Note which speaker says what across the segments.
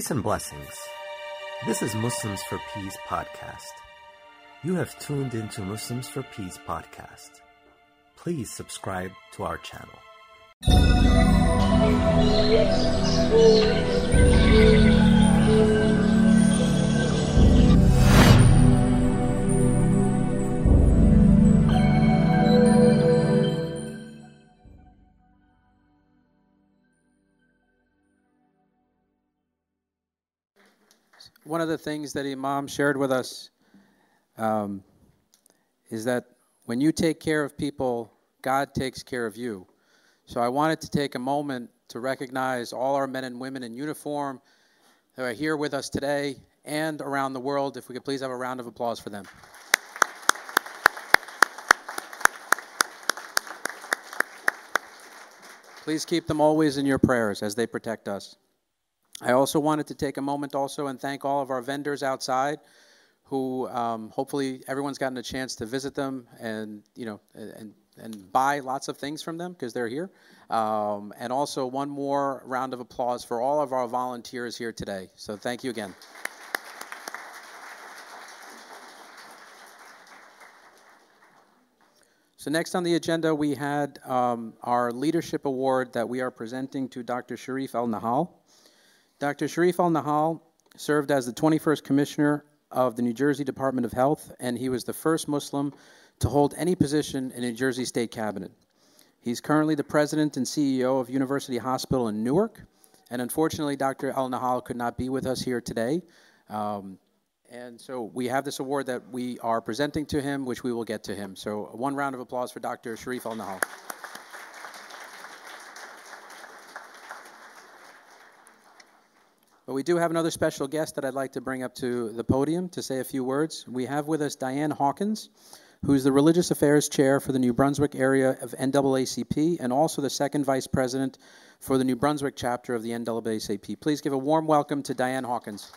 Speaker 1: Peace and blessings. This is Muslims for Peace podcast. You have tuned into Muslims for Peace podcast. Please subscribe to our channel.
Speaker 2: One of the things that Imam shared with us um, is that when you take care of people, God takes care of you. So I wanted to take a moment to recognize all our men and women in uniform who are here with us today and around the world. If we could please have a round of applause for them. Please keep them always in your prayers as they protect us. I also wanted to take a moment also and thank all of our vendors outside who um, hopefully everyone's gotten a chance to visit them and, you know, and, and buy lots of things from them because they're here. Um, and also one more round of applause for all of our volunteers here today. So thank you again. So next on the agenda, we had um, our leadership award that we are presenting to Dr. Shereef Elnahal. Dr. Shereef Elnahal served as the 21st Commissioner of the New Jersey Department of Health, and he was the first Muslim to hold any position in New Jersey State Cabinet. He's currently the President and CEO of University Hospital in Newark, and unfortunately, Dr. Elnahal could not be with us here today. Um, and so we have this award that we are presenting to him, which we will get to him. So one round of applause for Dr. Shereef Elnahal. But we do have another special guest that I'd like to bring up to the podium to say a few words. We have with us Diane Hawkins, who's the Religious Affairs Chair for the New Brunswick area of NAACP and also the second Vice President for the New Brunswick chapter of the NAACP. Please give a warm welcome to Diane Hawkins.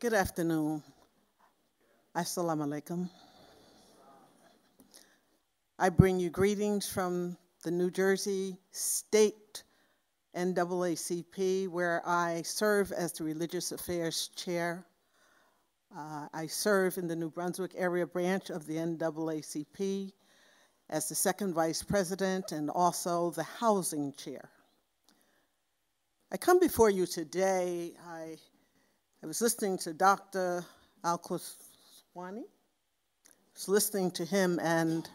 Speaker 3: Good afternoon. Assalamu alaikum. I bring you greetings from the New Jersey State NAACP, where I serve as the Religious Affairs Chair. Uh, I serve in the New Brunswick area branch of the NAACP as the second Vice President and also the Housing Chair. I come before you today. I I was listening to Dr. Al Quswani. I was listening to him, and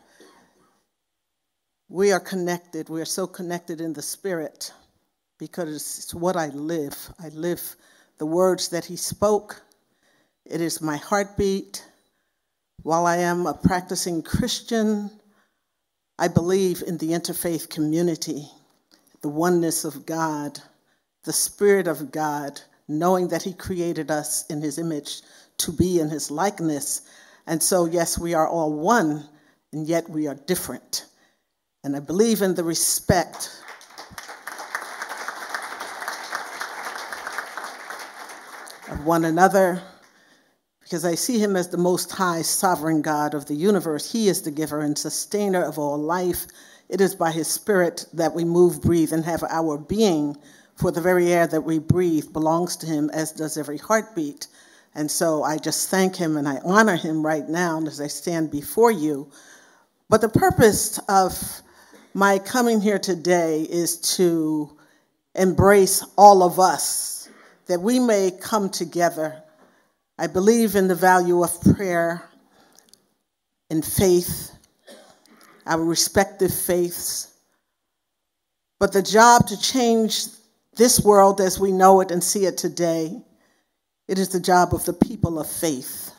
Speaker 3: we are connected. We are so connected in the spirit because it's what I live. I live the words that he spoke. It is my heartbeat. While I am a practicing Christian, I believe in the interfaith community, the oneness of God, the Spirit of God knowing that He created us in His image to be in His likeness. And so, yes, we are all one, and yet we are different. And I believe in the respect. Of one another, because I see him as the most high sovereign God of the universe. He is the giver and sustainer of all life. It is by his spirit that we move, breathe, and have our being for the very air that we breathe belongs to him, as does every heartbeat. And so I just thank him and I honor him right now as I stand before you. But the purpose of my coming here today is to embrace all of us, that we may come together. I believe in the value of prayer and faith, our respective faiths. But the job to change this world as we know it and see it today, it is the job of the people of faith.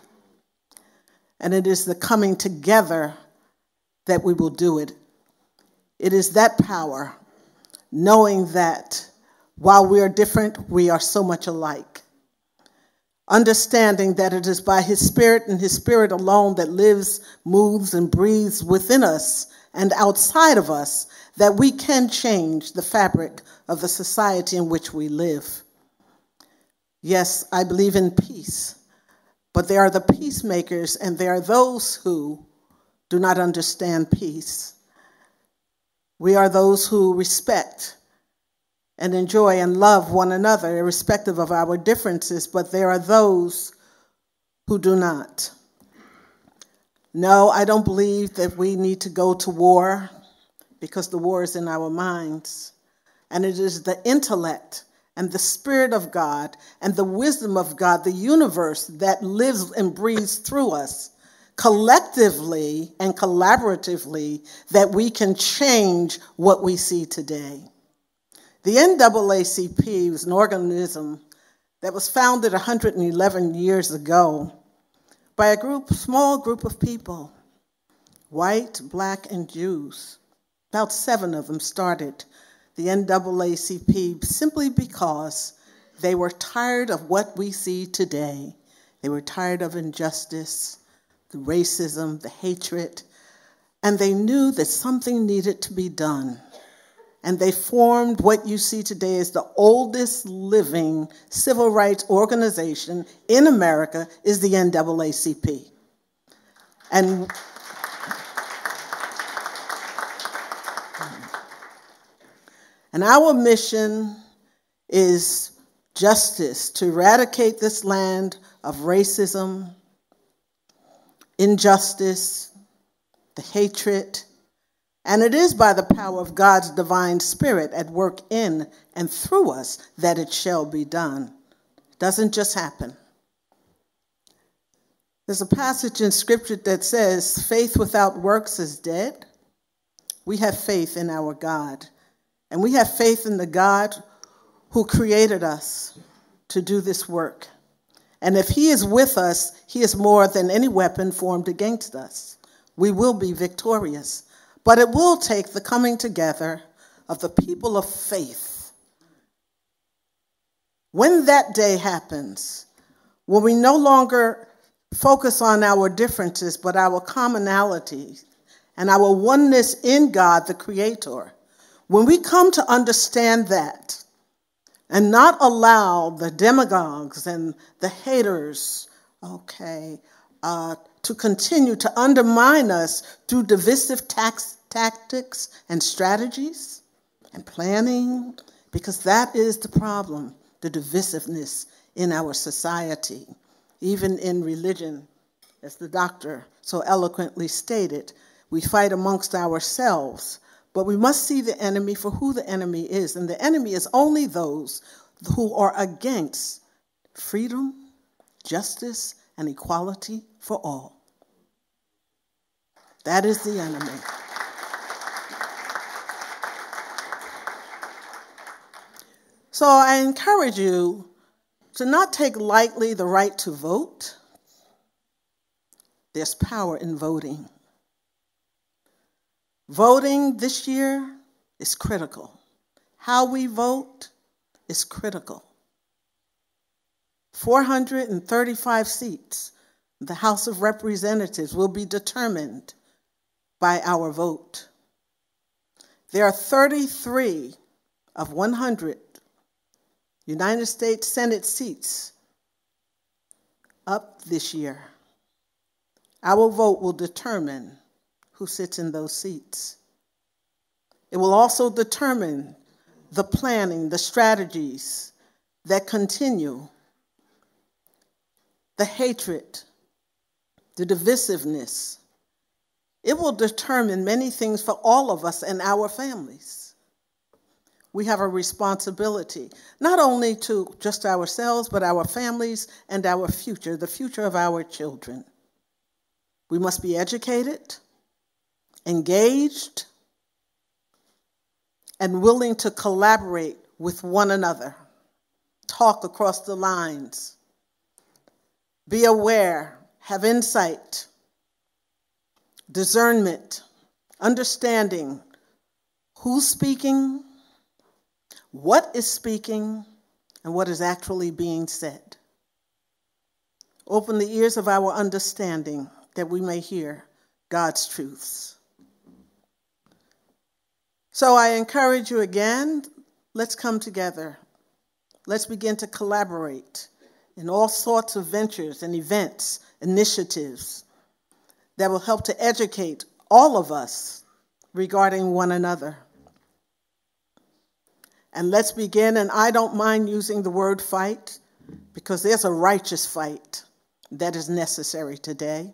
Speaker 3: And it is the coming together that we will do it. It is that power, knowing that while we are different, we are so much alike. Understanding that it is by His Spirit and His Spirit alone that lives, moves, and breathes within us and outside of us that we can change the fabric of the society in which we live. Yes, I believe in peace, but there are the peacemakers, and there are those who do not understand peace. We are those who respect and enjoy and love one another, irrespective of our differences, but there are those who do not. No, I don't believe that we need to go to war because the war is in our minds. And it is the intellect and the Spirit of God and the wisdom of God, the universe that lives and breathes through us collectively and collaboratively that we can change what we see today. The NAACP was an organism that was founded 111 years ago by a group, small group of people, white, black, and Jews. About seven of them started the NAACP simply because they were tired of what we see today. They were tired of injustice, the racism, the hatred, and they knew that something needed to be done. And they formed what you see today as the oldest living civil rights organization in America is the NAACP. And And our mission is justice to eradicate this land of racism, injustice, the hatred. And it is by the power of God's divine spirit at work in and through us that it shall be done. It doesn't just happen. There's a passage in scripture that says, faith without works is dead. We have faith in our God. And we have faith in the God who created us to do this work. And if He is with us, He is more than any weapon formed against us. We will be victorious. But it will take the coming together of the people of faith. When that day happens, when we no longer focus on our differences, but our commonality and our oneness in God, the Creator, when we come to understand that and not allow the demagogues and the haters, okay, uh, to continue to undermine us through divisive tax, tactics and strategies and planning, because that is the problem the divisiveness in our society, even in religion, as the doctor so eloquently stated. We fight amongst ourselves but we must see the enemy for who the enemy is. And the enemy is only those who are against freedom, justice, and equality for all. That is the enemy. So I encourage you to not take lightly the right to vote. There's power in voting. Voting this year is critical. How we vote is critical. 435 seats, the House of Representatives, will be determined by our vote. There are 33 of 100 United States Senate seats up this year. Our vote will determine who sits in those seats. It will also determine the planning, the strategies that continue, the hatred, the divisiveness. It will determine many things for all of us and our families. We have a responsibility, not only to just ourselves, but our families and our future, the future of our children. We must be educated engaged, and willing to collaborate with one another, talk across the lines, be aware, have insight, discernment, understanding who's speaking, what is speaking, and what is actually being said. Open the ears of our understanding that we may hear God's truths. So I encourage you again, let's come together. Let's begin to collaborate in all sorts of ventures and events, initiatives that will help to educate all of us regarding one another. And let's begin, and I don't mind using the word fight because there's a righteous fight that is necessary today.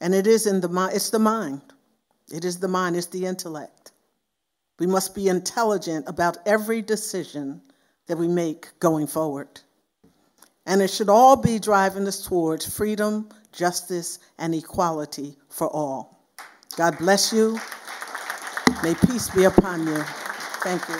Speaker 3: And it is in the mind, it's the mind. It is the mind, it's the intellect. We must be intelligent about every decision that we make going forward. And it should all be driving us towards freedom, justice, and equality for all. God bless you. May peace be upon you. Thank you.